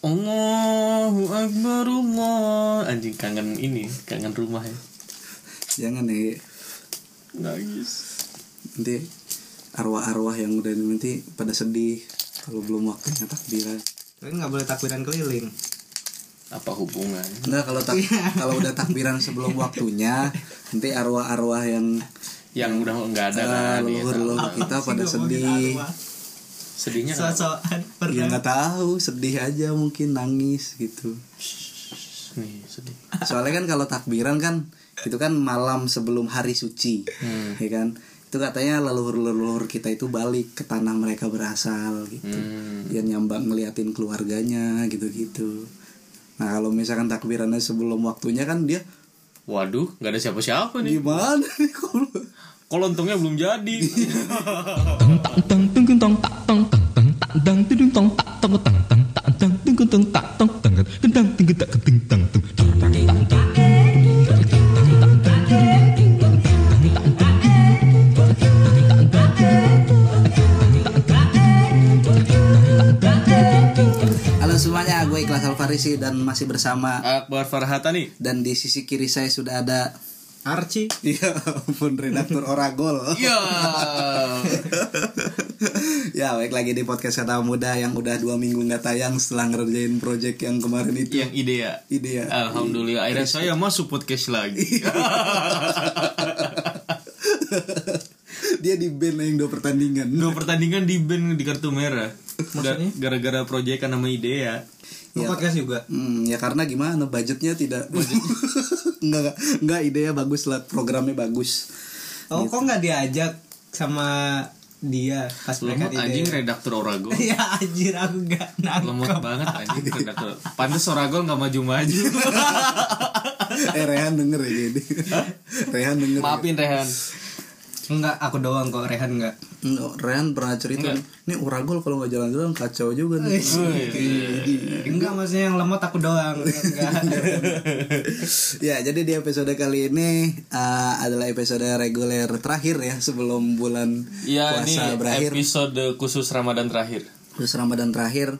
Allahu Akbar Allah. Anjing kangen ini Kangen rumah ya. Jangan nih Nangis. Nanti arwah-arwah yang udah nanti pada sedih kalau belum waktunya takbiran. Tapi nggak boleh takbiran keliling. Apa hubungan Enggak kalau tak kalau udah takbiran sebelum waktunya nanti arwah-arwah yang Yang udah nggak ada ah, kan ya, leluhur-leluhur kita pada Sih, ngomongin sedih. arwah. Sedihnya? Sosokan ya pernah. nggak tahu sedih aja mungkin nangis gitu Nih sedih soalnya kan kalau takbiran kan itu kan malam sebelum hari suci Hmm. ya kan itu katanya leluhur-leluhur kita itu balik ke tanah mereka berasal gitu Hmm. yang nyambang ngeliatin keluarganya gitu-gitu nah kalau misalkan takbirannya sebelum waktunya kan dia Waduh nggak ada siapa-siapa nih gimana nih kalau Kalau untungnya belum jadi halo semuanya gue Ikhlas Alfarisi dan masih bersama Akbar Farhatani dan di sisi kiri saya sudah ada Archie. Iya ampun redaktur Oragol. Iya Ya baik lagi di podcast Kata Muda yang udah dua minggu nggak tayang setelah ngerjain project yang kemarin itu. Yang ide ya? Ide ya. Alhamdulillah. Akhirnya saya masuk podcast lagi. Dia di band yang dua pertandingan. Dua pertandingan di band di kartu merah. Ga- Gara-gara proyekan nama ide ya. Mau podcast juga. Hmm, ya karena gimana budgetnya tidak enggak enggak idenya bagus lah programnya bagus. Oh, kok nggak diajak sama dia pas mereka Lemot di anjing redaktur Orago. Ya anjir aku nggak Lemot nangkep. banget anjing redaktur. Pantes Orago gak maju-maju. Eh Rehan denger ya jadi Rehan denger Maafin Rehan Enggak, aku doang kok Rehan enggak. Enggak, Rehan pernah cerita nih Uragol kalau nggak jalan-jalan kacau juga nih Enggak maksudnya yang lemot aku doang. Enggak. ya jadi di episode kali ini uh, adalah episode reguler terakhir ya sebelum bulan Iya ini puasa berakhir episode khusus Ramadan terakhir terus Ramadan terakhir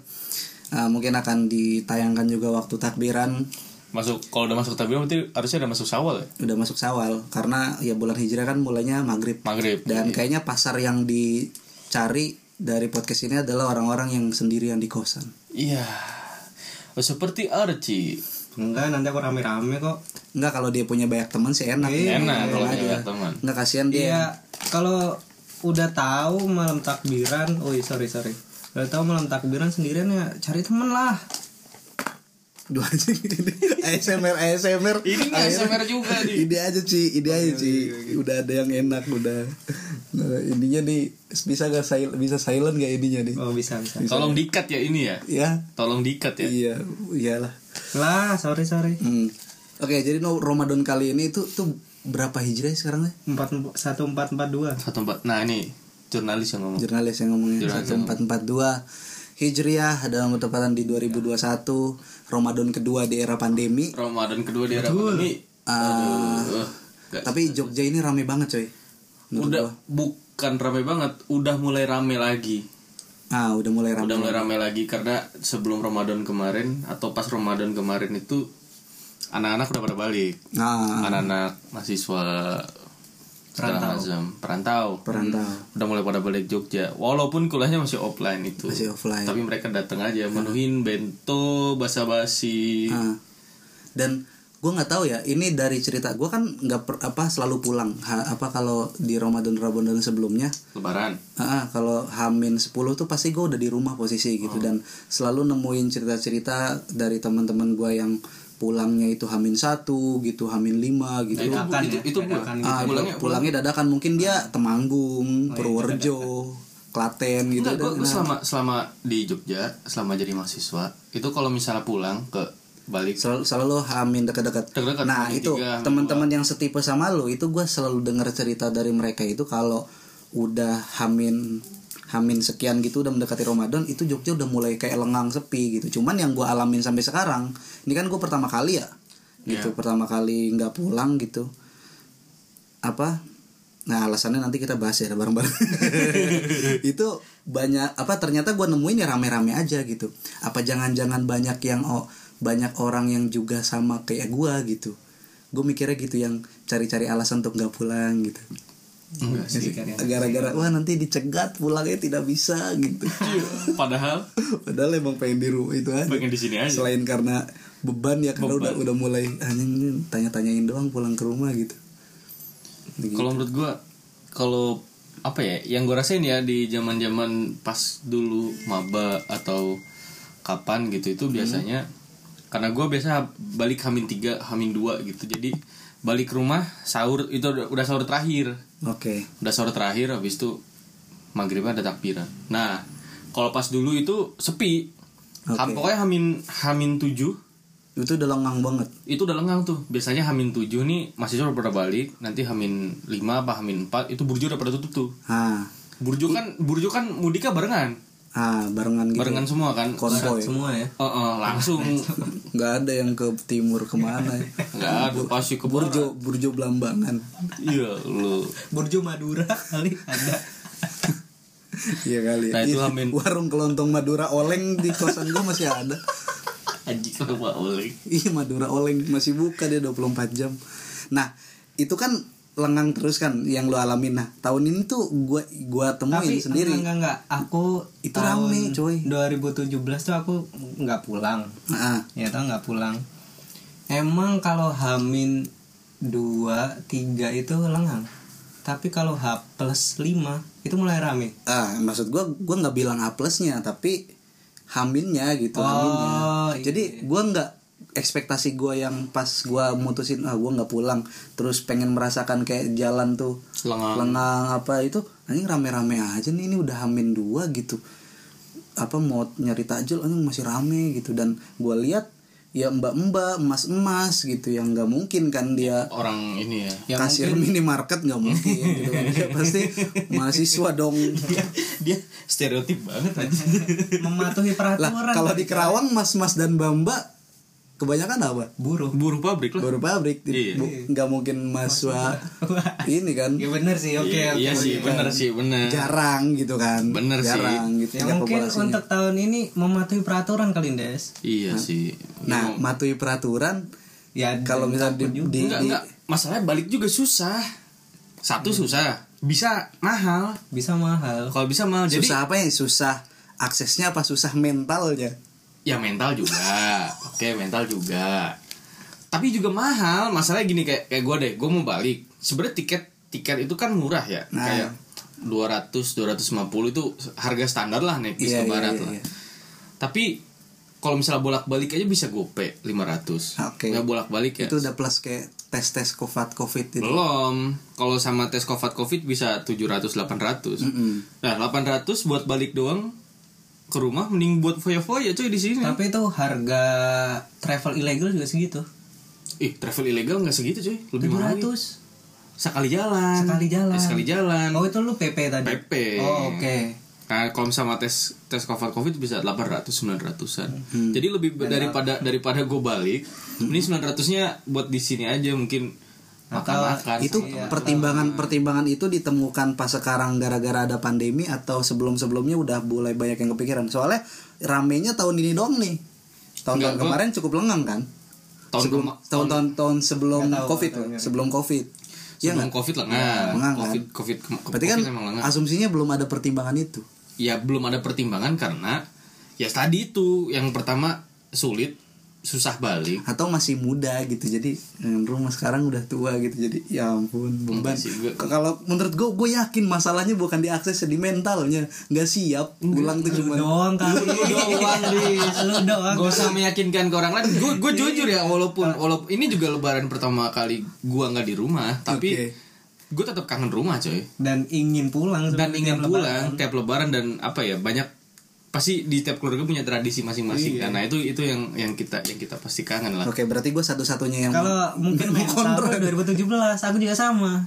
uh, mungkin akan ditayangkan juga waktu takbiran Masuk kalau udah masuk tabir berarti harusnya udah masuk Syawal ya? Udah masuk Sawal karena ya bulan hijrah kan mulainya maghrib. Maghrib. Dan kayaknya pasar yang dicari dari podcast ini adalah orang-orang yang sendirian di kosan. Iya. Oh, Seperti Archie Enggak, nanti aku rame-rame kok. Enggak kalau dia punya banyak teman sih enak. Enak kalau punya banyak teman. Enggak kasihan dia. Iya, kalau udah tahu malam takbiran, oh iya, sorry sorry. Udah tahu malam takbiran sendirian ya cari temen lah. Dua anjing ini. ASMR ASMR Ini ASMR juga nih ide aja sih ide aja sih udah ada yang enak udah. Nah, ininya nih bisa gak sil bisa silent gak ininya nih Oh bisa bisa. Tolong dikat ya ini ya? Ya. Tolong dikat ya? Iya iyalah. Lah, sorry sorry. hmm. oke jadi no Ramadan kali ini tuh tuh berapa hijrah sekarang ya Empat satu empat empat dua. Satu empat. Nah ini Jurnalis yang ngomong. Jurnalis yang ngomongnya. Satu empat empat dua. Hijriah dalam bertepatan di 2021 Ramadan kedua di era pandemi. Ramadan kedua di era pandemi. Ah, Aduh, tapi Jogja ini rame banget coy Menurut Udah gua. bukan rame banget Udah mulai rame lagi. Ah udah mulai rame. Udah mulai rame lagi Karena sebelum Ramadan kemarin Atau pas Ramadan kemarin itu Anak-anak udah pada balik. Nah Anak-anak mahasiswa segala macam perantau. Perantau. Udah mulai pada balik Jogja. Walaupun kuliahnya masih offline itu. Masih offline. Tapi mereka datang aja menuhin bento basa-basi. Ah. dan gue nggak tahu ya ini dari cerita gue kan nggak per- apa selalu pulang. Ha- apa kalau di Ramadan Ramadan sebelumnya? Lebaran. Ah, kalau Hamin 10 tuh pasti gue udah di rumah posisi gitu. Dan selalu nemuin cerita-cerita dari teman-teman gue yang pulangnya itu Hamin satu gitu Hamin lima gitu. Itu Dadakan itu, ya, itu dadakan ah, pulangnya pulangnya dadakan. Mungkin dia Temanggung Purworejo Klaten gitu. Enggak, gua, Dan- gua selama selama di Jogja selama jadi mahasiswa itu kalau misalnya pulang ke balik selalu, selalu hamin dekat-dekat. Nah hamin itu teman-teman yang setipe sama lo itu gue selalu dengar cerita dari mereka itu kalau udah hamin hamin sekian gitu udah mendekati Ramadan itu Jogja udah mulai kayak lengang sepi gitu. Cuman yang gue alamin sampai sekarang ini kan gue pertama kali ya gitu. Pertama kali nggak pulang gitu. Apa? Nah alasannya nanti kita bahas ya bareng-bareng. Itu banyak apa ternyata gue nemuin ya rame-rame aja gitu. Apa jangan-jangan banyak yang oh, banyak orang yang juga sama kayak gue gitu. Gue mikirnya gitu yang cari-cari alasan untuk nggak pulang gitu enggak sih. Gara-gara wah nanti dicegat pulangnya tidak bisa gitu. Padahal Padahal emang pengen di rumah itu aja. pengen di sini aja. Selain karena beban ya karena udah udah mulai anjing tanya-tanyain doang pulang ke rumah gitu. Kalau menurut gua kalau apa ya yang gue rasain ya di zaman zaman pas dulu maba atau kapan gitu itu biasanya karena gua biasa balik hamin tiga hamin dua gitu. Jadi balik ke rumah sahur itu udah sahur terakhir Oke. Udah sahur terakhir habis itu maghribnya ada takbiran. Nah kalau pas dulu itu sepi. Ham- pokoknya hamin hamin tujuh. Itu udah lengang banget. Itu udah lengang tuh. Biasanya hamin tujuh nih mahasiswa udah pada balik. Nanti hamin lima apa hamin empat itu burjo udah pada tutup tuh. Ah, burjo kan burjo kan mudiknya barengan ah barengan gitu. Barengan semua kan? Konvoy. Semua ya? Oh, oh, langsung. Nggak ada yang ke timur ke mana ya. nggak ada pasti ke barat. Burjo Burjo Belambangan iya lu. Burjo Madura kali ada. Iya kali. Nah, itu Iya, Amin. warung kelontong Madura oleng di kosan gua masih ada. Anjing sama oleng. Iya Madura oleng masih buka dia 24 jam. Nah itu kan lengang terus kan yang lo alamin. Nah tahun ini tuh gua gua temuin tapi sendiri. enggak enggak enggak. Aku Itu tahun rame, coy. 2017 tuh aku nggak pulang. Nah, ya tau nggak pulang. Emang kalau hamin dua tiga itu lengang. Tapi kalau H plus 5 itu mulai rame. Ah maksud gua gua nggak bilang A plusnya tapi haminnya gitu Oh, haminnya iya. jadi gua nggak ekspektasi gua yang pas gua mutusin ah gua nggak pulang. Terus pengen merasakan kayak jalan tuh lengang. lengang apa itu. Anjing rame-rame aja nih ini udah hamin dua gitu. Apa mau nyari takjil anjing masih rame gitu. Dan gua lihat ya mbak-mbak emas-emas gitu yang nggak mungkin kan dia orang ini ya. Ya kasir minimarket nggak mungkin gitu. Kan Dia pasti mahasiswa dong. Dia dia stereotip banget aja mematuhi lah peraturan kalau di Kerawang mas-mas dan mbak-mbak kebanyakan apa? Buruh. Buruh pabrik lah. Baru pabrik. Iya. Bu- nggak mungkin mahasiswa ini kan. Ya bener sih oke iya, oke. iya sih bener sih bener. jarang gitu kan. Bener sih. jarang gitu ya tingkat mungkin populasinya. untuk tahun ini mematuhi peraturan kali Des. Iya sih. Nah matuhi peraturan ya kalau misalnya di, di, enggak di- enggak masalahnya balik juga susah. Satu susah. Bisa mahal. Bisa mahal. Kalau bisa mahal jadi susah apa ya? Susah aksesnya apa? Susah mentalnya ya mental juga. Oke mental juga. Tapi juga mahal. Masalahnya gini kayak kayak gue deh gue mau balik. Sebenarnya tiket tiket itu kan murah ya. Nah. kayak 200 250 itu harga standar lah naik bis Iya, ke iya, barat iya, lah. iya. tapi kalau misalnya bolak balik aja bisa gope 500 Oke. ya bolak balik ya. Itu udah plus kayak tes tes covid covid itu. Belum. Kalau sama tes covid covid bisa 700 800 Mm-mm. nah 800 buat balik doang ke rumah mending buat foya-foya cuy di sini. Tapi itu harga travel ilegal juga segitu. Ih travel ilegal nggak segitu cuy lebih mahal. 700 sekali jalan. Sekali jalan. Eh, sekali jalan. Oh itu lu PP tadi? PP. oh oke. Nah kalau sama tes tes covid covid bisa 800 900an Hmm. jadi lebih daripada daripada gue balik ini 900 nya buat di sini aja mungkin makan itu Iya, pertimbangan pertimbangan itu ditemukan pas sekarang gara-gara ada pandemi atau sebelum sebelumnya udah mulai banyak yang kepikiran. Soalnya ramenya tahun ini dong nih. Tahun-tahun kemarin cukup lengang kan? Tahun sebelum tahun-tahun tahun sebelum tahu, covid tahu, sebelum covid. Ya sebelum covid lengang. Lengang, kan? covid covid berarti kan COVID asumsinya belum ada pertimbangan itu. Ya belum ada pertimbangan karena ya tadi itu yang pertama sulit susah balik. Atau masih muda gitu jadi eh, rumah sekarang udah tua gitu jadi ya ampun beban. gua- K- kalau menurut gue gue yakin masalahnya bukan di akses di mentalnya. Nggak siap pulang tuh cuma doang kali doang lu doang Gak usah meyakinkan ke orang lain. Gue gue jujur ya walaupun walaupun ini juga lebaran pertama kali gua nggak di rumah, tapi Oke. gue tetap kangen rumah coy. dan ingin pulang Dan ingin tiap pulang. lebaran. tiap lebaran dan apa ya banyak pasti di tiap keluarga punya tradisi masing-masing kan. Nah itu itu yang yang kita yang kita pasti kangen lah. oke berarti gue satu-satunya yang kalau mungkin mental kontra. 2017 aku juga sama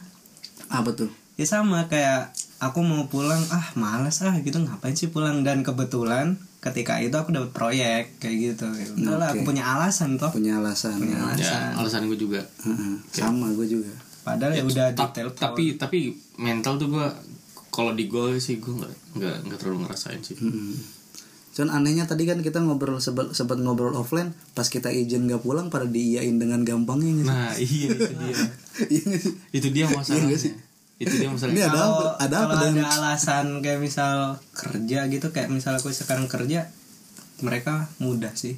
apa tuh ya sama kayak aku mau pulang ah males ah gitu ngapain sih pulang dan kebetulan ketika itu aku dapat proyek kayak gitu Udah lah, Oke. aku punya alasan toh punya alasan punya ya. alasan Ya alasan gue juga. Heeh, sama gue juga padahal ya udah Ta- detail tapi tapi mental tuh gue kalau di gue sih gue nggak nggak nggak terlalu ngerasain sih Hmm. Cuman anehnya tadi kan kita ngobrol sempat ngobrol offline pas kita izin gak pulang pada diiyain dengan gampangnya sih? nah iya itu dia Iya sih? itu dia masalahnya itu dia Ini masalahnya ada kalau apa? Ada apa dengan ada alasan kayak misal kerja gitu kayak misal aku sekarang kerja mereka mudah sih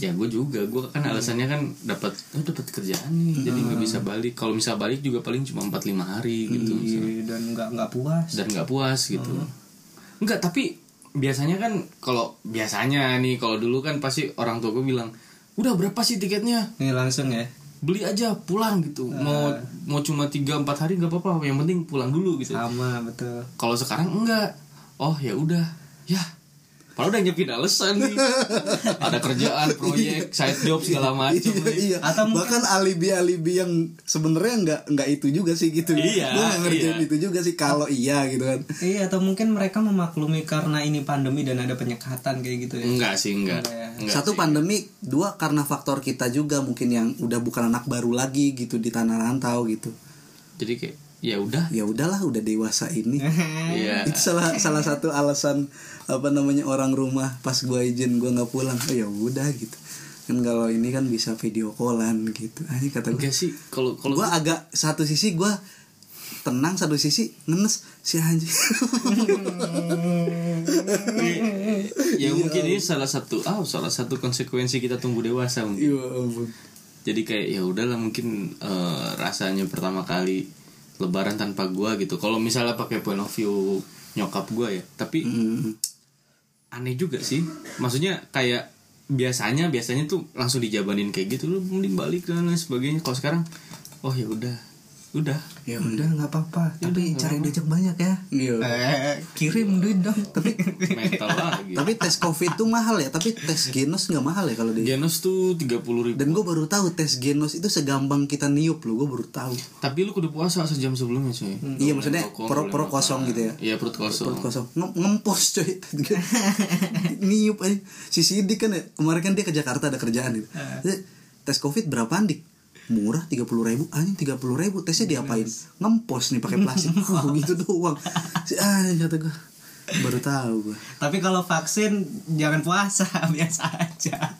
ya gue juga. Gue kan alasannya kan dapat oh dapat kerjaan nih. Jadi nggak bisa balik. Kalau misal balik juga paling cuma 4 lima hari gitu Iya, dan nggak nggak puas. Dan nggak puas gitu. Enggak tapi biasanya kan kalau biasanya nih kalau dulu kan pasti orang tua gue bilang udah berapa sih tiketnya? Ini langsung ya? Beli aja pulang gitu. Mau mau cuma tiga empat hari nggak apa-apa. Yang penting pulang dulu gitu. Sama betul. Kalau sekarang enggak. Oh ya udah. Ya Padahal udah nyiapin alasan nih ada kerjaan proyek side job segala macam iya, iya. Atau mungkin- bahkan alibi-alibi yang sebenarnya nggak nggak itu juga sih gitu. Iya, Gua nggak ngerjain iya. itu juga sih kalau iya gitu kan. iya atau mungkin mereka memaklumi karena ini pandemi dan ada penyekatan kayak gitu ya enggak sih enggak, Enggak ya. enggak Satu sih. pandemi, dua karena faktor kita juga mungkin yang udah bukan anak baru lagi gitu di tanah rantau gitu. jadi kayak ya udah. Ya udahlah, udah dewasa ini. iya. Itu salah salah satu alasan apa namanya orang rumah pas gua izin gua nggak pulang. Oh ya udah gitu. Kan kalau ini kan bisa video callan gitu. Aja kata gue sih kalau kalau gua agak satu sisi gua tenang satu sisi ngenes si anjing. Ya mungkin ini salah satu ah salah satu konsekuensi kita tumbuh dewasa mungkin. Ya jadi kayak ya udahlah mungkin eh, rasanya pertama kali lebaran tanpa gua gitu. Kalau misalnya pakai point of view nyokap gua ya. Tapi Hmm. aneh juga sih. Maksudnya kayak biasanya biasanya tuh langsung dijabanin kayak gitu lu mending balik dan lain sebagainya. Kalau sekarang oh ya udah udah. Ya udah nggak apa-apa. Tapi cari duit yang banyak ya. Iya. Eh, kirim duit dong. Tapi lagi. tapi tes covid tuh mahal ya tapi tes genos nggak mahal ya kalau di Genos tuh tiga puluh ribu. Dan gue baru tahu tes genos itu segampang kita niup loh gue baru tahu. Tapi lu kudu puasa sejam sebelumnya cuy. Iya maksudnya perut perut kosong gitu ya? Iya perut kosong. Perut kosong. Nge- ngempos coy niup aja. Si Sidik kan ya kemarin kan dia ke Jakarta ada kerjaan gitu. Dia, tes covid berapa dik murah tiga puluh ribu. Anjing tiga puluh ribu. Tesnya diapain? Ngempos nih pakai plastik. Oh, gitu doang. Si anjing kata gue baru tahu gue tapi kalau vaksin jangan puasa biasa aja.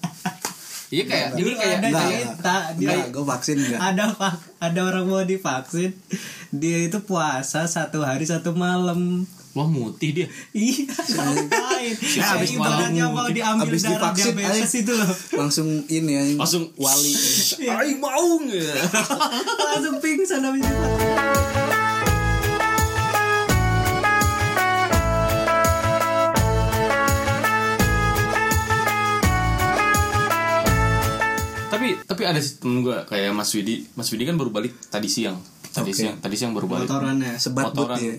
Iya kayak ini Dulu kayak ada Enggak, cerita dia gue vaksin enggak. ada ada orang mau divaksin dia itu puasa satu hari satu malam wah mutih dia. Iya ngapain Ya, abis malam mau diambil Abis darah divaksin, diabetes ayo. itu loh. langsung ini ya langsung wali. Aing mau nggak? Langsung pingsan habis itu. Tapi tapi ada sih temen gue kayak Mas Widi. Mas Widi kan baru balik tadi siang. Tadi Oke. siang tadi siang baru balik. Motorannya sebat but dia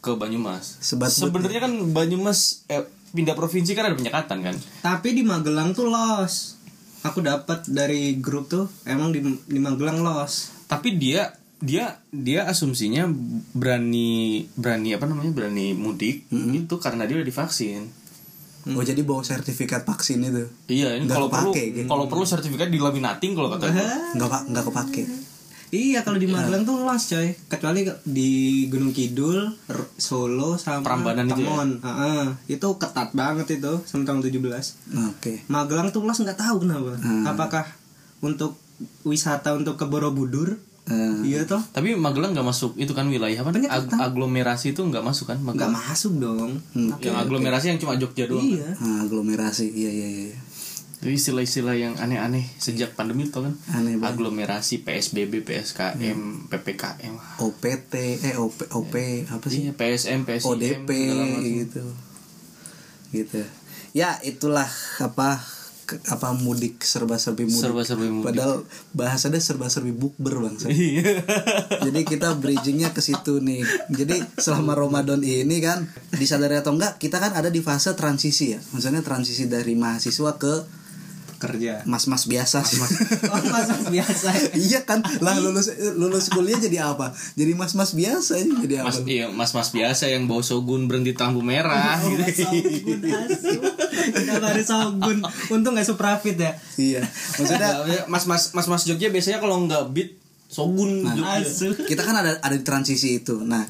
ke Banyumas. Sebenarnya kan Banyumas eh, pindah provinsi kan ada penyekatan kan? Tapi di Magelang tuh los. Aku dapat dari grup tuh emang di, di Magelang los. Tapi dia dia dia asumsinya berani berani apa namanya berani mudik itu karena dia udah divaksin. Oh jadi bawa sertifikat vaksin itu? Iya ini kalau perlu gitu. kalau perlu sertifikat dilaminating kalau kata gue nggak pak nggak kepake Iya kalau di Magelang tuh los coy. Kecuali di Gunung Kidul, R- Solo sama Prambanan itu ya? Temon. Heeh. Itu ketat banget itu sama tanggal 17 oke. Magelang tuh los nggak tahu kenapa. Hmm. Apakah untuk wisata untuk ke Borobudur? Eh, Iya toh. Tapi Magelang nggak masuk itu kan wilayah apa? Ag- aglomerasi itu nggak masuk kan nggak Magelang masuk dong. Yang aglomerasi yang cuma Jogja doang Iya. nah, aglomerasi. Iya iya iya Itu istilah-istilah yang aneh-aneh sejak pandemi itu kan? Aneh banget. aglomerasi PSBB PSKM PPKM OPT eh OP OP apa sih? Iya PSM PSIM ODP gitu. Gitu. Ya itulah apa apa mudik serba serbi mudik. Serba-serbi mudik. padahal bahasanya serba serbi bukber bang. Iya. jadi kita bridgingnya ke situ nih. Jadi selama Ramadan ini kan disadari atau enggak kita kan ada di fase transisi ya. Maksudnya transisi dari mahasiswa ke Kerja. Mas-mas biasa sih. Oh mas biasa iya kan? Lah lulus lulus kuliah jadi apa? Jadi mas-mas biasa ya. jadi apa? Mas iya mas-mas biasa yang bawa sogun berhenti lampu merah. Gitu. Sogun asu. Ada Sogun. Untung gak Suprafit ya. Iya. Maksudnya Mas-mas mas-mas Jogja biasanya kalau nggak beat Sogun Jogja. Asu. kita kan ada ada di transisi itu. Nah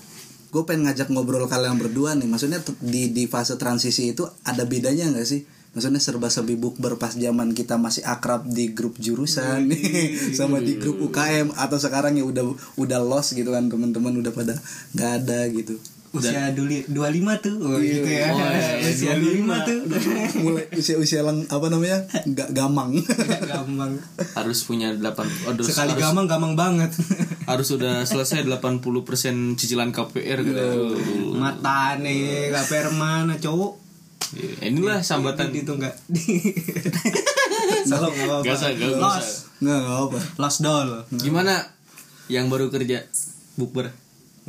gue pengen ngajak ngobrol kalian berdua nih. Maksudnya di di fase transisi itu ada bedanya nggak sih maksudnya serba serbi bukber pas zaman kita masih akrab di grup jurusan nih sama di grup UKM atau sekarang ya udah udah lost gitu kan teman-teman udah pada nggak ada gitu Usia duli 25 tuh. Oh, gitu ya. Oh, iya, Usia 25 tuh. mulai usia usia lang apa namanya nggak gamang gampang. harus punya 8 aduh, Sekali harus, gamang gampang banget. harus sudah selesai 80% cicilan KPR gitu. Mata nih, KPR mana cowok? Ya, inilah sambatan itu enggak. Salah enggak apa-apa. Gak usah, gak usah. Los. nggak nggak apa Los doll. Gimana yang baru kerja bukber?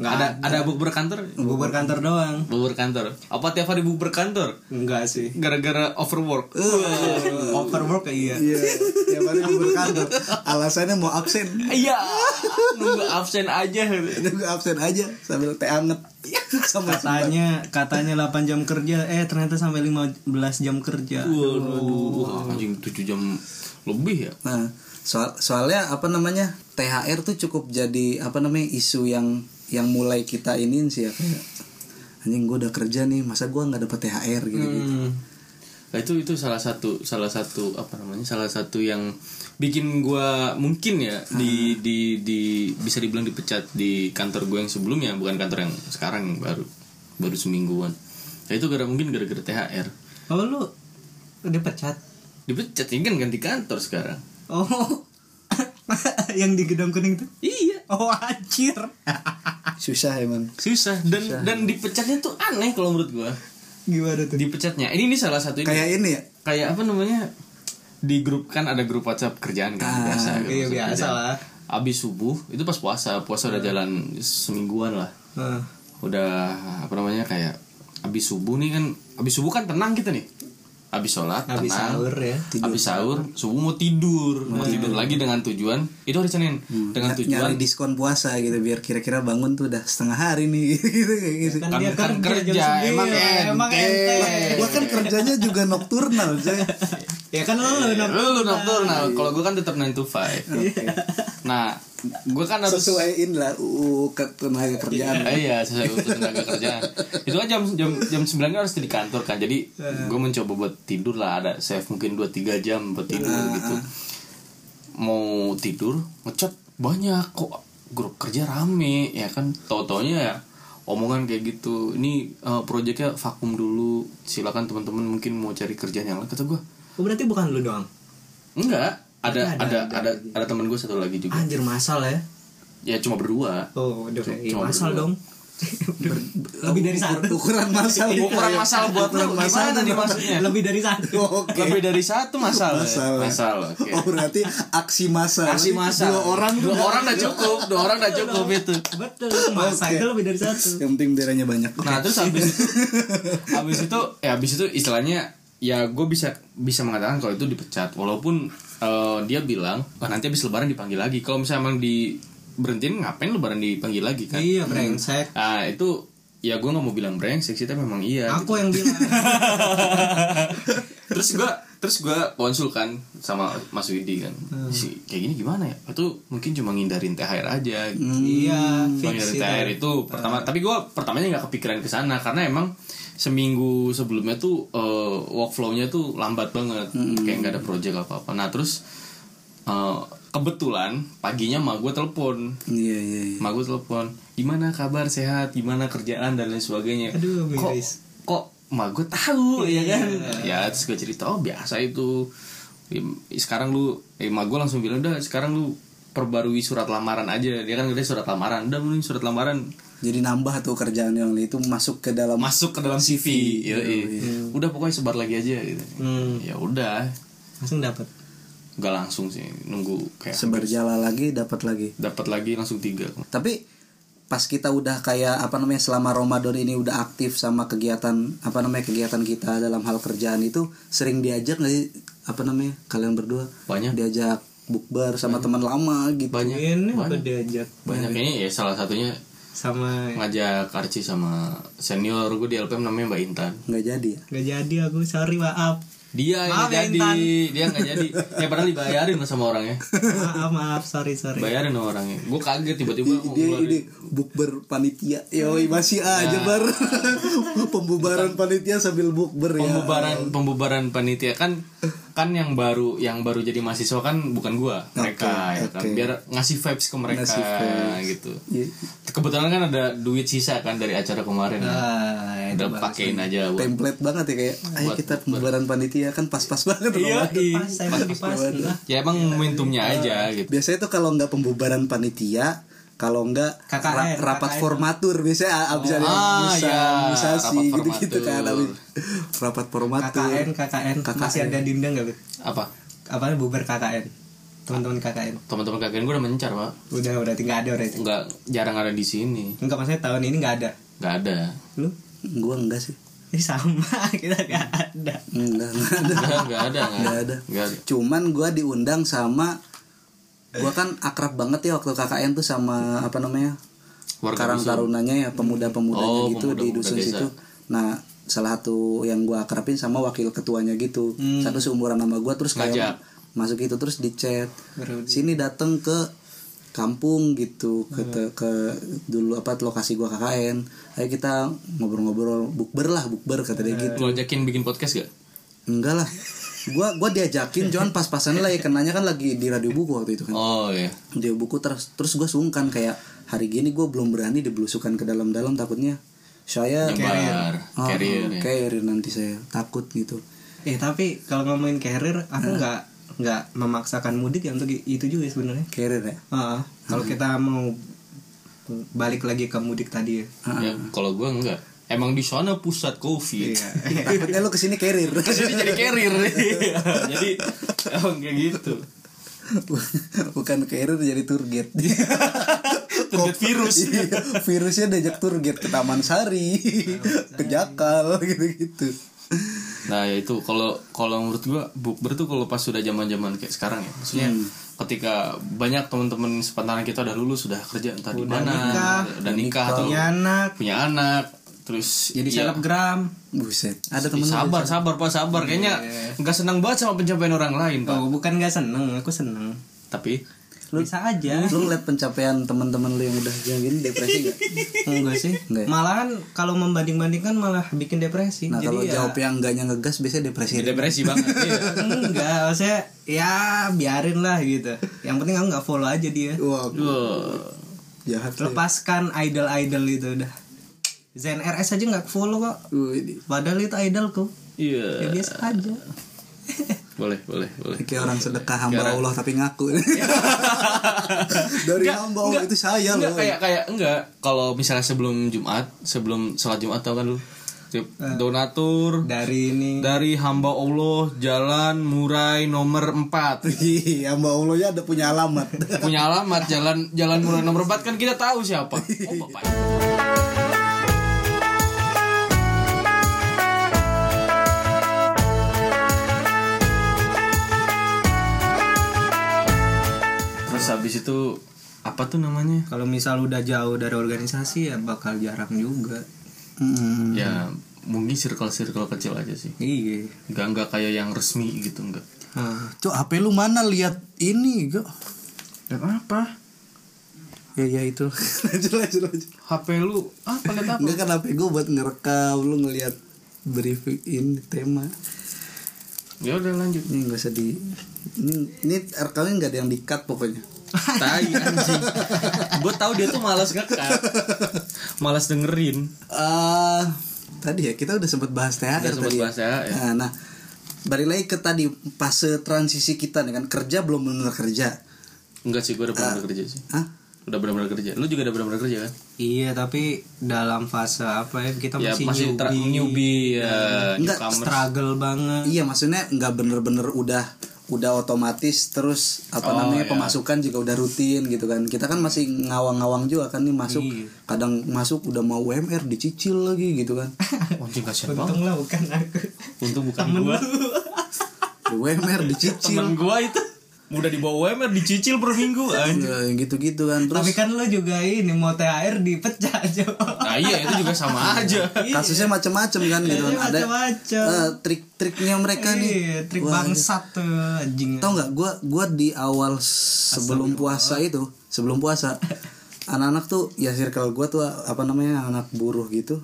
Nggak ada ada bukber kantor? Bubur kantor doang. Bukber kantor. Apa tiap hari bukber kantor? Enggak sih. Gara-gara overwork. Overwork ya iya. iya tiap hari libur kantor alasannya mau absen Iya. Nunggu absen aja. Nunggu absen aja sambil teh anget sama Katanya katanya 8 jam kerja eh ternyata sampai 15 jam kerja. Waduh, anjing 7 jam lebih ya. Nah, soal soalnya apa namanya THR tuh cukup jadi apa namanya isu yang yang mulai kita ini sih ya kayak anjing gue udah kerja nih masa gue nggak dapet THR gitu gitu. Hmm. Nah, itu itu salah satu salah satu apa namanya salah satu yang bikin gua mungkin ya di di di bisa dibilang dipecat di kantor gue yang sebelumnya bukan kantor yang sekarang yang baru baru semingguan. Nah, itu gara mungkin gara-gara THR. Oh lu udah pecat. Dipecat ini kan ganti kantor sekarang. Oh. yang di gedung kuning tuh. Iya, Oh anjir. Susah emang. susah dan dan dipecatnya tuh aneh kalau menurut gua. Gimana tuh? Dipecatnya. Ini ini salah satu ini. Kayak ini ya. kayak apa namanya di grup kan ada grup WhatsApp kerjaan kan biasa grup iya, biasa kerjaan. lah. abis subuh itu pas puasa puasa udah jalan semingguan lah Nah, udah apa namanya kayak abis subuh nih kan abis subuh kan tenang kita nih abis sholat habis tenang sahur ya. abis sahur subuh mau tidur mau tidur lagi dengan tujuan itu hari senin dengan Ny- tujuan nyari diskon puasa gitu biar kira-kira bangun tuh udah setengah hari nih gitu kayak gitu. Kan, Kan- dia kan kerja, jam emang sembilan. emang ente. ente. Gua kan kerjanya juga nocturnal, coy. Ya kan lu nocturnal. lu nocturnal. kalau gue kan tetap 9 to 5 nah gue kan harus Sesuaiin lah uh ke tenaga kerjaan. Eh, iya sesuai untuk tenaga kerjaan. Itu kan jam jam jam sembilan kan harus di kantor kan. Jadi gue mencoba buat tidur lah. Ada save mungkin 2-3 jam buat tidur gitu. Mau tidur ngechat banyak. Kok grup kerja rame ya kan? Tau taunya ya omongan kayak gitu. Ini eh, proyeknya vakum dulu. Silakan teman-teman mungkin mau cari kerjaan yang lain. Kata gue Oh berarti bukan lu doang. enggak ada Ada, ada ada, ada ada, teman gue satu lagi juga Anjir masal ya. ya cuma berdua Oh, udah kayak Cuma masal berdua. dong. Lebih dari satu. Ukuran masal ukuran masal buat lu gimana tadi maksudnya Lebih dari satu. Oke. lebih dari satu masal Masal. masal oke Oh berarti aksi massa. kasih masal Dua orang dua orang udah cukup dua orang udah cukup itu Betul. Masa Oke. itu lebih dari satu. Yang penting daerahnya banyak. nah terus habis habis itu ya habis itu istilahnya ya gue bisa bisa mengatakan kalau itu dipecat. Walaupun eh, dia bilang wah nanti habis lebaran dipanggil lagi. Kalau misalnya emang di berhentiin ngapain lebaran dipanggil lagi kan? Iya, brengsek. nah itu ya gue nggak mau bilang brengsek sih tapi memang iya Aku yang bilang. terus gua terus gua konsul kan sama Mas Widi kan. Si kayak gini gimana ya? Itu mungkin cuma ngindarin THR aja gitu. Iya, Cuma fix ngindarin. THR itu. pertama. Tapi gua pertamanya nggak kepikiran ke sana karena emang seminggu sebelumnya tuh eh, workflow-nya tuh lambat banget. Kayak nggak ada project apa apa nah terus eh, kebetulan paginya mak gue telepon. Iya iya. iya. mak gue telepon gimana kabar? Sehat? Gimana kerjaan? Dan lain sebagainya. Aduh, kok miris. kok mak gue tahu ya kan? Ya terus gue cerita oh biasa itu. Ya, sekarang lu eh mak gue langsung bilang udah sekarang lu perbarui surat lamaran aja. Dia kan udah surat lamaran. Udah mending surat lamaran. Jadi nambah tuh kerjaan yang itu masuk ke dalam masuk ke dalam CV, Iya, iya. udah pokoknya sebar lagi aja gitu. Hmm, ya udah. Langsung dapat. nggak langsung sih nunggu kayak sebar jala lagi dapat lagi. dapat lagi langsung tiga. Tapi pas kita udah kayak apa namanya selama Ramadan ini udah aktif sama kegiatan apa namanya kegiatan kita dalam hal kerjaan itu sering diajak nggak sih apa namanya kalian berdua? Banyak. Diajak bukber sama teman lama gitu. banyak. Ini apa banyak. diajak? Banyak. Ini ya salah satunya sama ngajak Arci sama senior gue di LPM namanya Mbak Intan. Nggak jadi ya. Gak jadi aku sorry maaf dia yang Maaf nggak ya, jadi. Intan. dia nggak jadi. Ya padahal dibayarin lah sama orangnya. Maaf maaf sorry sorry. Bayarin sama orangnya. Gue kaget tiba-tiba I- dia ini bukber panitia. Yoi masih aja bar. Pembubaran panitia sambil bukber ya. Pembubaran pembubaran panitia kan kan yang baru yang baru jadi mahasiswa kan bukan gua mereka ya kan? biar ngasih vibes ke mereka Ngasih vibes. gitu. Iya. kebetulan kan ada duit sisa kan dari acara kemarin ya. ah itu udah pakein aja buat template banget ya kayak ayo kita pembubaran panitia kan pas-pas banget iya Ramadan. pas emang di pas lah ya emang momentumnya aja gitu. Biasanya tuh kalau nggak pembubaran panitia kalau nggak KKN, ra- rapat KKN. formatur biasanya abis ada ah, musa, ya, musasi rapat gitu-gitu kan formatur. abis rapat formatur KKN KKN masih ada dinda nggak lu apa? Apa bubar KKN teman-teman KKN teman-teman kakek gue udah mencar pak. Udah berarti nggak ada berarti. Nggak jarang ada di sini. Enggak maksudnya tahun ini nggak ada? Nggak ada. Lu? Gua enggak sih ini sama kita nggak ada. Enggak enggak ada. Nggak nggak ada Nggak ada. nggak ada. Cuman gua diundang sama gua kan akrab banget ya waktu KKN tuh sama apa namanya Warga karang dusun. tarunanya ya pemuda-pemudanya Oh, gitu di pemuda-pemuda dusun desa. situ. Nah salah satu yang gua akrabin sama wakil ketuanya gitu. Satu seumuran sama gua terus kayak Ngajak. masuk itu terus di chat. Sini dateng ke kampung gitu ke te- ke dulu apa lokasi gua KKN ayo kita ngobrol-ngobrol bukber lah bukber kata dia gitu. Lu ajakin bikin podcast gak enggak lah. Gua gua diajakin cuman pas-pasan lah ya. Kenanya kan lagi di radio buku waktu itu kan. Oh iya. Dia buku terus terus gue sungkan kayak hari gini gue belum berani dibelusukan ke dalam-dalam takutnya saya nyebar Oh, carrier ya. carrier nanti saya takut gitu. Eh tapi kalau ngomongin carrier aku nggak nggak memaksakan mudik ya untuk itu juga sebenarnya carrier ya Ah, kalau kita mau balik lagi ke mudik tadi ya Ya, kalau gue enggak. Emang di sana pusat covid. Iya. takutnya lu ke sini carrier Ke sini jadi carrier. jadi emang kayak gitu. bukan carrier jadi tour guide Target virus. Iya, virusnya diajak tour guide ke Taman Sari ke Jakal gitu-gitu Nah ya itu kalau kalau menurut gua bukber tuh kalau pas sudah zaman zaman kayak sekarang ya. Maksudnya ketika banyak teman-teman sepantaran kita udah lulus sudah kerja entah di mana, nikah, udah nikah atau punya anak. punya anak, terus jadi ya, selebgram. Buset. Ada temen sabar sabar pak sabar. Kayaknya nggak senang banget sama pencapaian orang lain pak. Oh bukan nggak seneng aku seneng. Tapi bisa aja lu ngeliat pencapaian teman-teman lu yang udah gini depresi gak? enggak sih Enggak ya? malahan kalau membanding-bandingkan malah bikin depresi Nah jadi kalau ya jawab yang enggaknya ngegas biasanya depresi depresi banget iya. enggak maksudnya ya biarin lah gitu yang penting aku nggak follow aja dia Wah Wah. jahat lu. lepaskan idol-idol itu udah Zen RS aja nggak follow kok padahal itu idolku iya ya biasa aja boleh boleh boleh. Kayak orang sedekah hamba Allah tapi ngaku. Dari hamba Allah itu saya enggak loh. kayak kayak enggak. Kalau misalnya sebelum Jumat sebelum sholat Jumat tau kan lu? Tip, donatur. Dari ini. Dari hamba Allah jalan murai nomor 4 Iya hamba Allah ya ada punya alamat. Punya alamat jalan jalan murai nomor 4 kan kita tahu siapa. Oh bapak habis itu apa tuh namanya? Kalau misal udah jauh dari organisasi ya bakal jarang juga. Hmm. ya mungkin circle circle kecil aja sih. Iya. Nggak nggak kayak yang resmi gitu enggak Ah. Cok HP lu mana? Lihat ini gak dan apa? Ya ya itu. Lanjut lanjut lanjut. HP lu apa lihat apa? Enggak kan HP gue buat ngerekam Lu ngeliat briefing ini tema. Ya udah lanjut. Ini gak usah di Ini, ini rekamnya gak ada yang di cut pokoknya tai anjing. Gue tahu dia tuh malas ngekat malas dengerin. Eh Tadi ya kita udah sempet bahas THR Udah sempet tadi ya. bahas THR. Nah, nah balik lagi ke tadi fase transisi kita nih kan. Kerja belum benar kerja. Enggak sih gue udah benar-benar kerja sih. Hah? udah benar-benar kerja. Lu juga udah benar-benar kerja kan? Iya tapi dalam fase apa ya kita ya masih, masih newbie, newbie ya Enggak, newcomers. struggle banget. Iya maksudnya nggak bener-bener udah udah otomatis terus apa Oh, namanya iya. pemasukan juga udah rutin gitu kan. Kita kan masih ngawang-ngawang juga kan nih masuk. Iya. kadang masuk udah mau UMR dicicil lagi gitu kan. Anjing kasihan banget. Untung lah bukan aku. Untung bukan gua. UMR dicicil. Temen gua itu Udah dibawa UMR dicicil per minggu anjir. Ya, gitu-gitu kan terus Tapi kan lo juga ini mau THR dipecah Jo. Nah iya itu juga sama aja. kasusnya macam-macam kan gitu kan Iya, ada eh, trik-triknya mereka nih Iya, trik Wah, bangsat tuh anjing. tau nggak gua gua di awal sebelum puasa itu sebelum puasa anak-anak tuh ya circle gua tuh apa namanya anak buruh gitu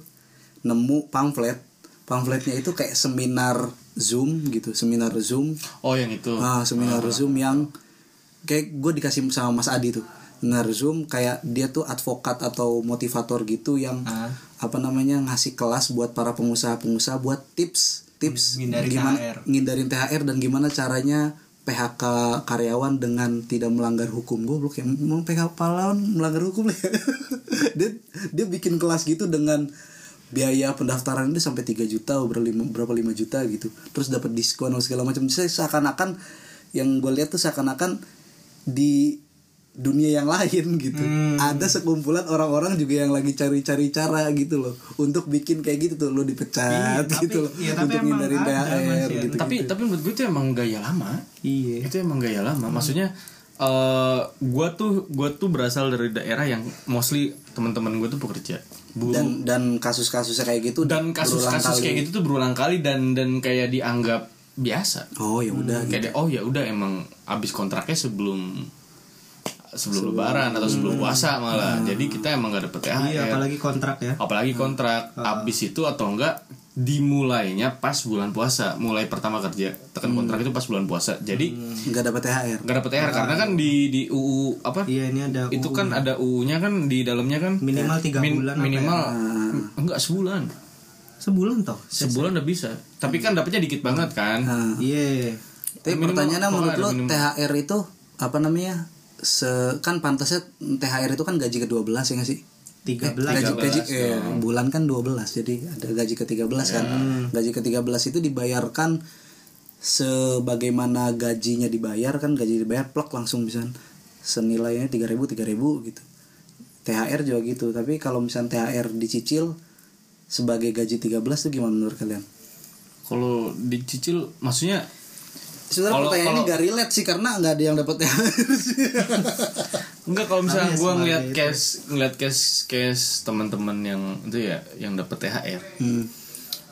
nemu pamflet pamfletnya itu kayak seminar zoom gitu seminar zoom Oh yang itu. ah seminar zoom yang kayak gue dikasih sama Mas Adi tuh seminar zoom kayak dia tuh advokat atau motivator gitu yang Ah. apa namanya ngasih kelas buat para pengusaha-pengusaha buat tips tips Ngindarin gimana THR. ngindarin THR dan gimana caranya PHK karyawan dengan tidak melanggar hukum gue belum kayak mau PHK karyawan melanggar hukum ya dia dia bikin kelas gitu dengan biaya pendaftaran itu sampai 3 juta berapa lima berapa 5 juta gitu terus dapat diskon atau segala macam saya seakan-akan yang gue lihat tuh seakan-akan di dunia yang lain gitu ada sekumpulan orang-orang juga yang lagi cari-cari cara gitu loh untuk bikin kayak gitu tuh lo dipecat Iya, tapi- gitu loh iya, tapi untuk emang ngindarin ada, THR ya. gitu tapi tapi menurut gue itu emang gaya lama. Iya. Itu emang gaya lama. Maksudnya eh gua tuh gua tuh berasal dari daerah yang mostly teman-teman gue tuh pekerja buruh dan dan kasus-kasusnya kayak gitu dan kasus-kasus kali. kayak gitu tuh berulang kali dan dan kayak dianggap biasa. Oh ya udah kayak dia, oh ya udah emang abis kontraknya sebelum sebelum lebaran atau sebelum puasa malah. Jadi kita emang gak dapet THR Iya, apalagi kontrak ya. apalagi kontrak. Abis itu atau enggak dimulainya pas bulan puasa. Mulai pertama kerja tekan kontrak itu pas bulan puasa. Jadi nggak dapat THR nggak dapet THR karena kan di di UU apa? Iya, ini ada itu kan ada UU-nya kan di dalamnya kan? Minimal tiga min- bulan apa minimal enggak sebulan. Sebulan toh. sebulan udah bisa. Tapi kan dapetnya dikit banget kan? Nah, Iya. tapi Minimal- pertanyaannya menurut lo minimal. THR itu apa namanya? Se kan pantasnya THR itu kan gaji ke-12 ya nggak sih 13 gaji, gaji 13, eh, bulan kan 12 jadi ada gaji ke-13 kan. Gaji ke-13 itu dibayarkan sebagaimana gajinya dibayar kan gaji dibayar plek langsung bisa senilainya 3000 3000 gitu. THR juga gitu tapi kalau misalnya THR dicicil sebagai gaji 13 itu gimana menurut kalian? Kalau dicicil maksudnya Sebenarnya Kalau- pertanyaannya kalau- gak relate sih karena nggak ada yang dapat THR. enggak kalau misalnya ya gue sebagai ngeliat itu. case ngeliat case case teman-teman yang itu ya yang dapet THR Hmm,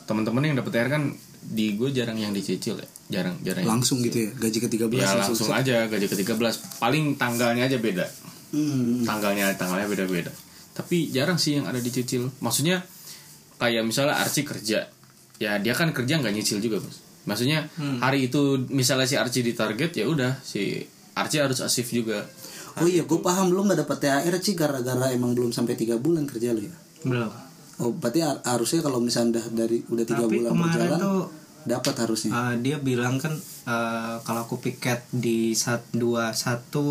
teman-teman yang dapet THR kan di gue jarang yang dicicil ya jarang jarang yang langsung gitu ya? Gaji ke-13 ya langsung aja gaji ke-13 paling tanggalnya aja beda. Hmm, tanggalnya tanggalnya beda-beda. Tapi jarang sih yang ada dicicil. Maksudnya kayak misalnya Archie kerja. Ya dia kan kerja nggak nyicil juga bos maksudnya hari itu misalnya si Archie ditarget ya udah si Archie harus asif juga Oh iya, gue paham lu nggak dapat THR sih gara-gara emang belum sampai tiga bulan kerja lu ya. Belum. Oh, berarti har- harusnya kalau misalnya udah dari udah tiga bulan berjalan tuh dapat harusnya. uh, dia bilang kan uh, kalau aku piket di sat, dua satu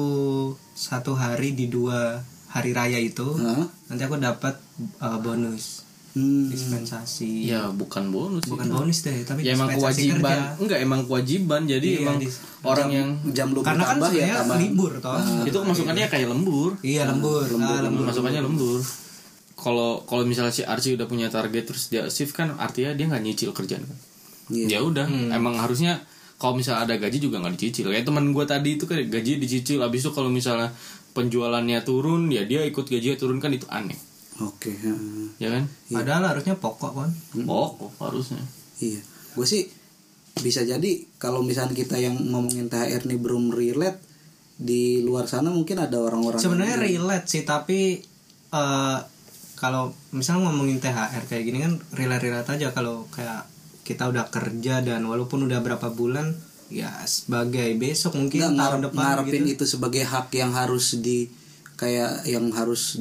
satu hari di dua hari raya itu Hah? nanti aku dapat uh, bonus Hmm. dispensasi. Ya bukan bonus sih. bukan bonus deh tapi ya emang kewajiban. kerja. enggak emang kewajiban. Jadi Iya, emang dis- orang yang Jam lu karena kan ya sebenarnya tambah. libur toh. Itu masukannya kayak lembur. Iya lembur. ah, lembur. Masukannya lembur. Kalau kalau misalnya si Archie udah punya target terus dia shift kan artinya dia nggak nyicil kerjaan kan? Iya. ya udah Hmm. emang harusnya kalau misalnya ada gaji juga nggak dicicil. Kayak teman gue tadi itu kan gaji dicicil. Abis itu kalau misalnya penjualannya turun ya dia ikut gajinya turun kan itu aneh Oke. heeh. ya kan padahal harusnya pokok kan pokok harusnya Iya. Gue sih bisa jadi kalau misalnya kita yang ngomongin THR nih belum relate di luar sana mungkin ada orang-orang sebenarnya relate sih tapi eh, kalau misalnya ngomongin THR kayak gini kan relate relate aja kalau kayak kita udah kerja dan walaupun udah berapa bulan ya sebagai besok mungkin nggak tahun ngarep, depan ngarepin gitu itu sebagai hak yang harus di kayak yang harus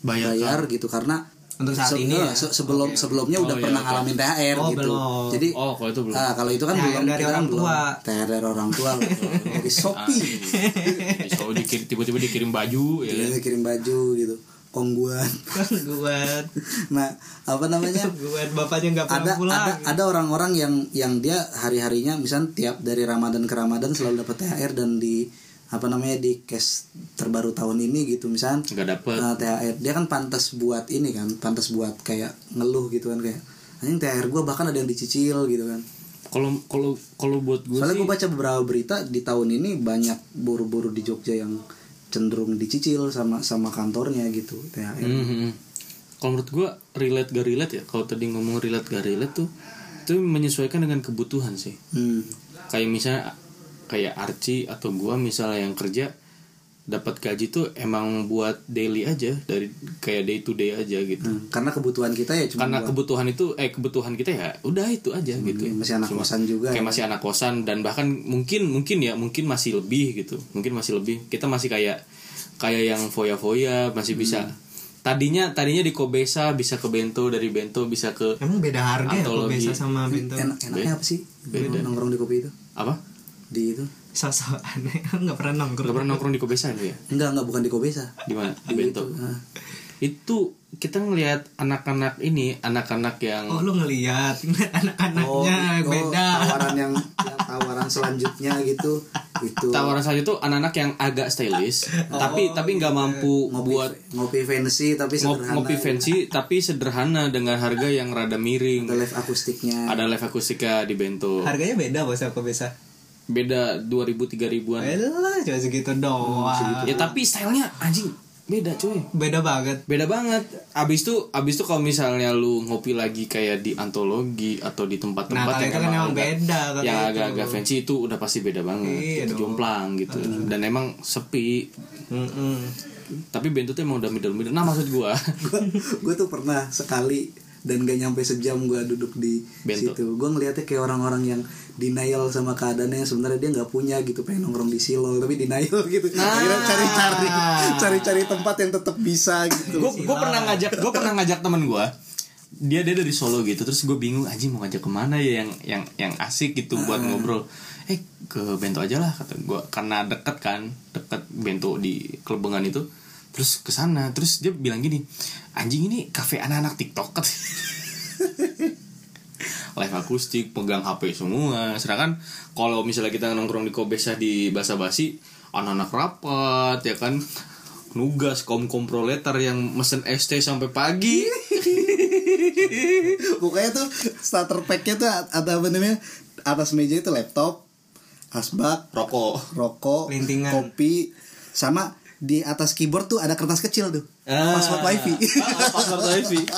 dibayar gitu karena Untuk saat se- ini eh, ya? se- sebelum sebelumnya udah Oh, iya, pernah oke. ngalamin THR Oh, gitu belum. jadi oh kalau itu belum ah, kalau itu kan THR belum dari kita kan orang belum. tua. THR dari orang tua loh. dari Shopee Bisa dikirim tiba-tiba dikirim baju ya kan? Dia kirim baju gitu kongguan kan buat nah apa namanya buat bapaknya nggak ada pulang ada ada orang-orang yang yang dia hari harinya misal tiap dari Ramadan ke Ramadan selalu dapat THR dan di apa namanya di cash terbaru tahun ini gitu misal nggak dapet Nah, THR dia kan pantas buat ini kan pantas buat kayak ngeluh gitu kan kayak anjing THR gue bahkan ada yang dicicil gitu kan kalau kalau kalau buat gue Soalnya sih gue baca beberapa berita di tahun ini banyak buru-buru di Jogja yang cenderung dicicil sama sama kantornya gitu THR. Mhm. Kalau menurut gua relate gak relate ya. Kalau tadi ngomong relate gak relate tuh itu menyesuaikan dengan kebutuhan sih. Hmm. Kayak misalnya kayak Archie atau gua misalnya yang kerja dapat gaji tuh emang buat daily aja dari kayak day to day aja gitu. Hmm, Karena kebutuhan kita ya cuma Karena buat- kebutuhan itu eh kebutuhan kita ya udah itu aja gitu. ya. masih anak Cuma kosan juga kayak ya. masih anak kosan dan bahkan mungkin mungkin ya mungkin masih lebih gitu mungkin masih lebih kita masih kayak kayak yang foya-foya masih bisa tadinya tadinya di Kobesa bisa ke bento dari bento bisa ke Emang beda harga ya biasa sama bento? enak enaknya apa sih? Beda. Nongkrong di kopi itu. apa Di itu. Sosok aneh, nggak pernah nongkrong. nggak pernah nongkrong di Kobesa itu ya Enggak, enggak bukan di Kobesa. di mana di bento Nah, itu kita ngelihat anak-anak ini anak-anak yang Oh lu ngeliat, ngeliat anak-anaknya oh, beda. tawaran yang, yang tawaran selanjutnya gitu. Itu tawaran saja tuh anak-anak yang agak stylish tapi tapi nggak mampu ngopi buat ngopi fancy tapi sederhana. ngopi fancy tapi sederhana dengan harga yang rada miring Ada live akustiknya. ada live akustika di bento Harganya beda bos aku bisa. Beda 2000 3000-an Elah cuma segitu doang. ya tapi stylenya anjing beda cuy. Beda banget. beda banget. Abis itu abis itu kalau misalnya lu ngopi lagi kayak di antologi atau di tempat-tempat Nah, kalau itu kan emang beda kalau yang itu. agak-agak fancy itu udah pasti beda banget. Iya itu jomplang gitu. Dan emang sepi. Mm-mm. tapi bento tuh emang udah middle middle nah maksud gua. Gue tuh pernah sekali dan gak nyampe sejam gue duduk di Bento. situ. Gue ngeliatnya kayak orang-orang yang denial sama keadaannya sebenarnya dia nggak punya gitu pengen nongkrong di silo tapi denial gitu. Akhirnya cari-cari cari-cari tempat yang tetap bisa gitu. Gue pernah ngajak gue pernah ngajak temen gue dia dia dari Solo gitu terus gue bingung anjing mau ngajak ke mana ya yang yang yang asik gitu buat ngobrol? Eh ke bento aja lah kata gue karena deket kan deket bento di kelebengan itu terus ke sana terus dia bilang gini anjing ini kafe anak-anak TikTok. Live akustik pegang HP semua. Sedangkan kalau misalnya kita nongkrong di Kobesa di basa basi anak-anak rapat ya kan? Nugas kaum kaum proletar yang mesen ST sampai pagi. Pokoknya tuh starter packnya tuh ada apa namanya? Atas meja itu laptop asbak rokok. rokok Lintingan. kopi sama di atas keyboard tuh ada kertas kecil tuh password wifi Ah, password wifi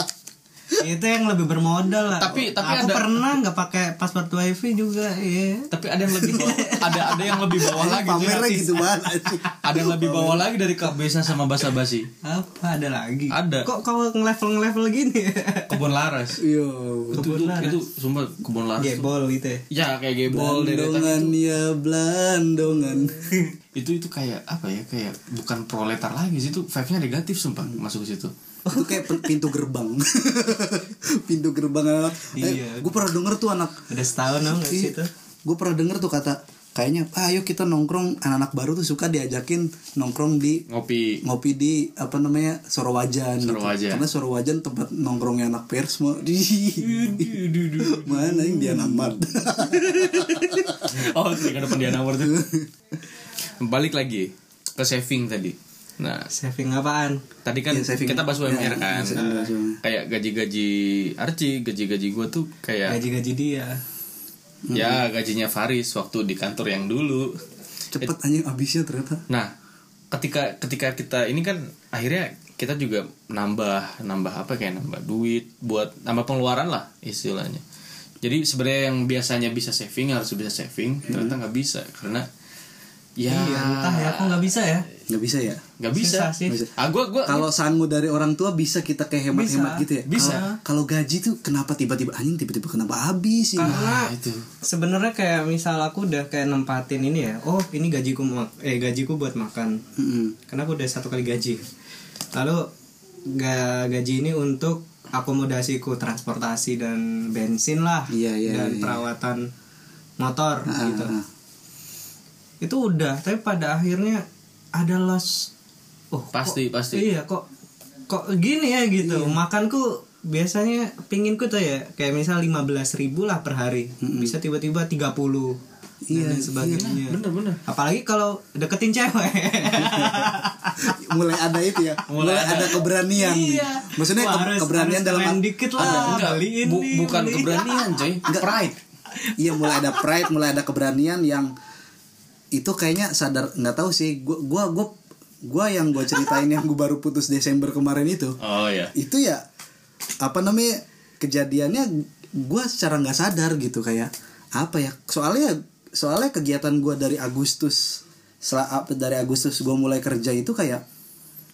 itu yang lebih bermodal lah. Tapi- tapi aku ada- pernah nggak pakai password wifi juga, iya. tapi ada yang lebih bawah, ada ada yang lebih bawah lagi pamernya gitu banget ada yang lebih bawah lagi dari Kobesa sama basa basi Apa ada lagi? Ada. Kok kau ngelevel ngelevel gini? kebun laras Iya. itu tuh, itu sumpah kebun laras. Gebol gitu. ya. ya kayak gebol Blandongan ya Blandongan. Itu itu kayak apa ya kayak bukan proletar lagi sih itu vibe-nya negatif sumpah masuk ke situ itu kayak pintu gerbang. pintu gerbang anak. Iya. Eh, gue pernah denger tuh anak. Udah setahun dong sih itu? Gue pernah denger tuh kata kayaknya ah, ayo kita nongkrong anak-anak baru tuh suka diajakin nongkrong di ngopi ngopi di apa namanya Sorowajan, Sorowajan. gitu. karena Sorowajan tempat nongkrongnya anak pers semua di mana yang dia namat oh di depan dia nomor tuh balik lagi ke saving tadi. Nah Saving apaan? tadi kan saving. kita bahas UMR Iya, kan iya, Nah, kayak gaji-gaji Archie gaji-gaji gue tuh kayak Gaji-gaji dia. ya gajinya Faris waktu di kantor yang dulu. Cepet anjing abisnya ternyata. Nah ketika ketika kita ini kan akhirnya kita juga nambah nambah apa kayak nambah duit buat nambah pengeluaran lah istilahnya. Jadi sebenarnya yang biasanya bisa saving harus bisa saving ternyata nggak bisa karena ya Iya, entah ya, aku nggak bisa ya. nggak bisa ya nggak bisa Susah sih. Bisa. ah gue kalau sangu dari orang tua bisa kita kayak hemat-hemat gitu ya Bisa. Kalau- gaji tuh kenapa tiba-tiba anjing tiba-tiba kenapa habis sih Karena Ah, itu sebenarnya kayak misal aku udah kayak nempatin ini ya. Oh, ini gajiku mak eh gajiku buat makan. Mm-mm. Karena aku udah satu kali gaji. Lalu ga gaji ini untuk akomodasiku transportasi dan bensin lah Iya, iya, dan iya. perawatan motor Ah, gitu. ah. Itu udah, tapi pada akhirnya ada loss. Oh, Pasti, kok- pasti. Iya, kok kok gini ya gitu. Makanku biasanya pinginku tuh ya kayak misal 15.000 ribu lah per hari. Bisa tiba-tiba 30 Iya, dan sebagainya. bener bener Apalagi kalau deketin cewek. mulai ada itu ya mulai, ada, keberanian Iya. maksudnya Wah, ke- harus- keberanian harus dalam dikit lah. Enggak, beliin bu- bukan keberanian coy pride iya mulai ada pride mulai ada keberanian yang itu kayaknya sadar nggak tahu sih. Gua gua gua gua yang gua ceritain yang gua baru putus Desember kemarin itu. Oh ya. itu ya apa namanya kejadiannya gue secara nggak sadar gitu kayak apa ya. Soalnya soalnya kegiatan gue dari Agustus setelah dari Agustus gue mulai kerja itu kayak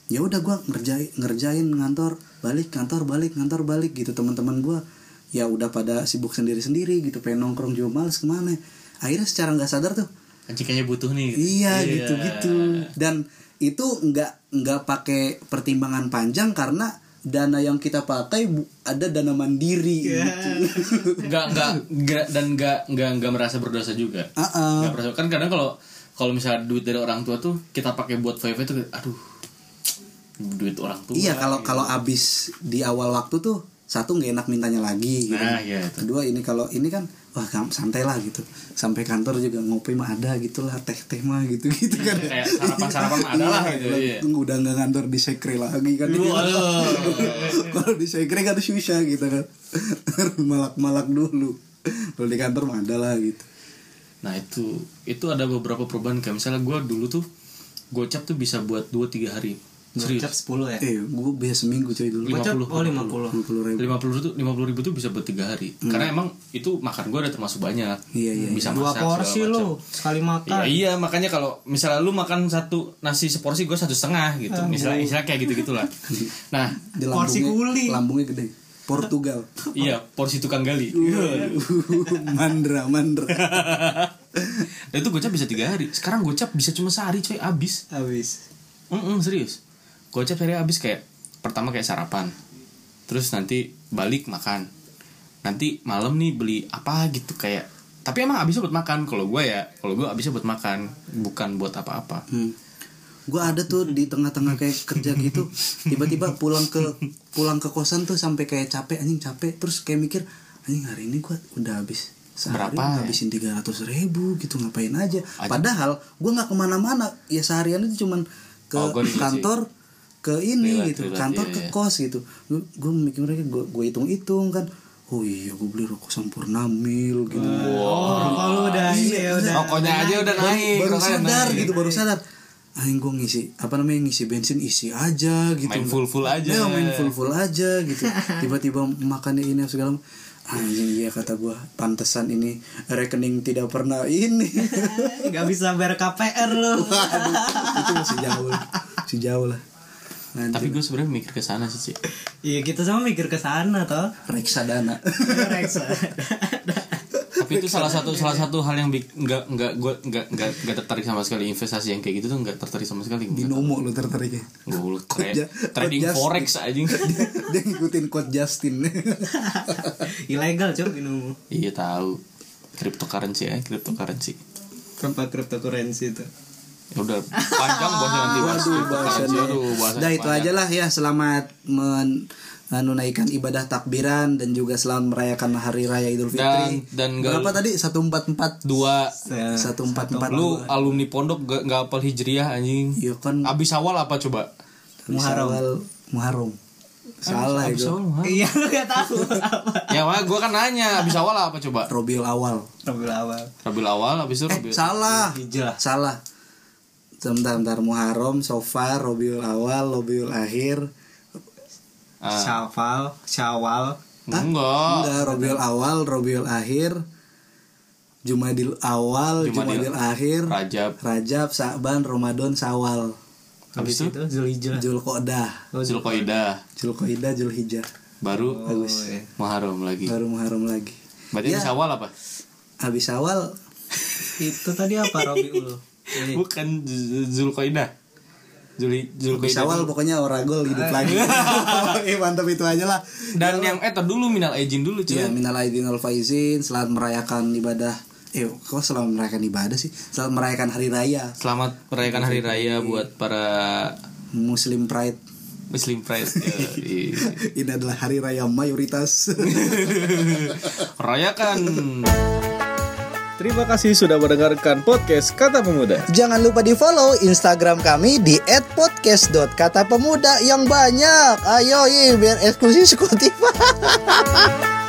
ya udah gue ngerjain ngerjain ngantor balik kantor balik ngantor balik gitu. Teman-teman gue ya udah pada sibuk sendiri sendiri gitu pengen nongkrong juga males ke mana. Akhirnya secara nggak sadar tuh Anjing kayaknya butuh nih. gitu. Iya gitu gitu dan itu nggak nggak pakai pertimbangan panjang karena dana yang kita pakai ada dana mandiri gitu. Enggak enggak enggak dan enggak enggak enggak merasa berdosa juga. Ah, ah. Enggak merasa kan kadang kalau kalau misalnya duit dari orang tua tuh kita pakai buat VV itu aduh duit orang tua. Iya kalau kalau abis di awal waktu tuh satu nggak enak mintanya lagi gitu. Nah, iya itu. Kedua ini kalau ini kan wah santai lah gitu. Sampai kantor juga ngopi mah ada gitulah teh-teh mah gitu gitu kan. Kayak sarapan-sarapan mah ada lah gitu, iya. Udah nggak kantor di sekre lagi kan. Waduh. kalau di sekre kan susah gitu kan. Malak-malak dulu. Kalau di kantor mah ada lah gitu. Nah itu itu ada beberapa perubahan kayak misalnya gue dulu tuh gocap tuh bisa buat 2-3 hari Gocap serius 10 ya. Eh, gue biasa seminggu cuy dulu. Lima Gocap puluh, oh 50. 50 ribu. 50 ribu tuh 50 ribu tuh bisa buat tiga hari karena emang itu makan gue udah termasuk banyak Iya, iya, bisa Dua masak porsi lu sekali makan. Iya, iya makanya kalau misalnya lu makan satu nasi seporsi gue satu setengah gitu misalnya misalnya kayak gitu gitulah nah Di Porsi kuli. Lambungnya gede. Portugal. iya porsi tukang gali mandra, mandra. itu gocap bisa tiga hari sekarang gocap bisa cuma sehari coy abis Habis. Mm serius gocap sehari abis kayak pertama kayak sarapan. Terus nanti balik makan. Nanti malam nih beli apa gitu kayak tapi emang abisnya buat makan. Kalau gue ya kalau gue abisnya buat makan bukan buat apa-apa. Hmm. Gue ada tuh di tengah-tengah kayak kerja gitu, tiba-tiba pulang ke pulang ke kosan tuh sampai kayak capek anjing capek, terus kayak mikir anjing hari ini gue udah habis sehari Berapa ya? ngabisin tiga ratus ribu gitu ngapain aja. Padahal gue nggak ke mana-mana, ya seharian itu cuman ke Oh, kantor ke ini Relate, gitu, relate, kantor iya, ke iya. kos gitu. Gue mikir mereka gue gue hitung-hitung kan. Oh iya gue beli rokok sempurna mil gitu. Oh, kalau udah ini ya udah. Rokoknya aja udah naik baru sadar naik. gitu baru sadar Aing gue ngisi apa namanya ngisi bensin isi aja gitu Main full-full aja. ya, main full full aja gitu tiba-tiba makannya ini segala anjing iya kata gue pantesan ini rekening tidak pernah ini Gak bisa bayar KPR lu. Waduh, itu masih jauh lah masih jauh lah Anjing. tapi gue sebenarnya mikir ke sana sih Ci. Iya kita sama mikir ke sana toh. reksadana Reksa. tapi itu salah satu salah satu hal yang nggak nggak gue nggak nggak nggak tertarik sama sekali investasi yang kayak gitu tuh nggak tertarik sama sekali binomo lu tertariknya gue lu ja- trading just- forex aja dia, dia ngikutin quote Justin Ilegal cuy minum. iya tahu cryptocurrency ya cryptocurrency Kenapa cryptocurrency itu? Udah panjang bahasa nanti Waduh, aduh bahasanya Udah itu aja lah ya selamat menunaikan ibadah takbiran dan juga selamat merayakan hari raya Idul Fitri. Dan- dan berapa tadi? 144 dua satu empat empat lu alumni pondok gak, gak hafal hijriah anjing Iya kan abis awal apa coba Muharram. Muharram. Salah abis itu. awal Muharram. Iya lu gak tahu apa. ya wah gue kan nanya abis awal apa coba Robiul awal. Rabiul awal. Rabiul awal abis itu Eh, Rabiul salah. Hijrah. Salah. Sebentar, bentar Muharram, Sofar, Robiul awal, Robiul akhir. Ah, Syawal, Syawal. enggak Enggak, Robiul awal, Robiul akhir. Jumadil awal, Jumadil Jumadil akhir, Rajab Rajab, Sa'ban, Ramadan, Sawal, Habis itu? Zulhijjah. Zulqa'dah, Zulqaidah Zulqaidah, Zulhijjah. baru Oh, iya. Muharram lagi Baru Muharram lagi. berarti Ya. ini awal apa Habis awal Itu tadi apa Rabiul? Eh, bukan Z- Zulqaidah Zul habis Zulqaidah awal pokoknya Oragol hidup lagi. eh mantap itu aja lah. dan yang eh dulu minal izin dulu cuy Ya, minal aidin wal faizin, selamat merayakan ibadah. Eh, kok selamat merayakan ibadah sih? Selamat merayakan hari raya selamat merayakan hari raya buat para Muslim Pride. Muslim Pride iya. Ini adalah hari raya mayoritas. rayakan Terima kasih sudah mendengarkan podcast Kata Pemuda. Jangan lupa di follow Instagram kami di @podcast.katapemuda yang banyak. Ayo, iya, biar eksklusif Spotify.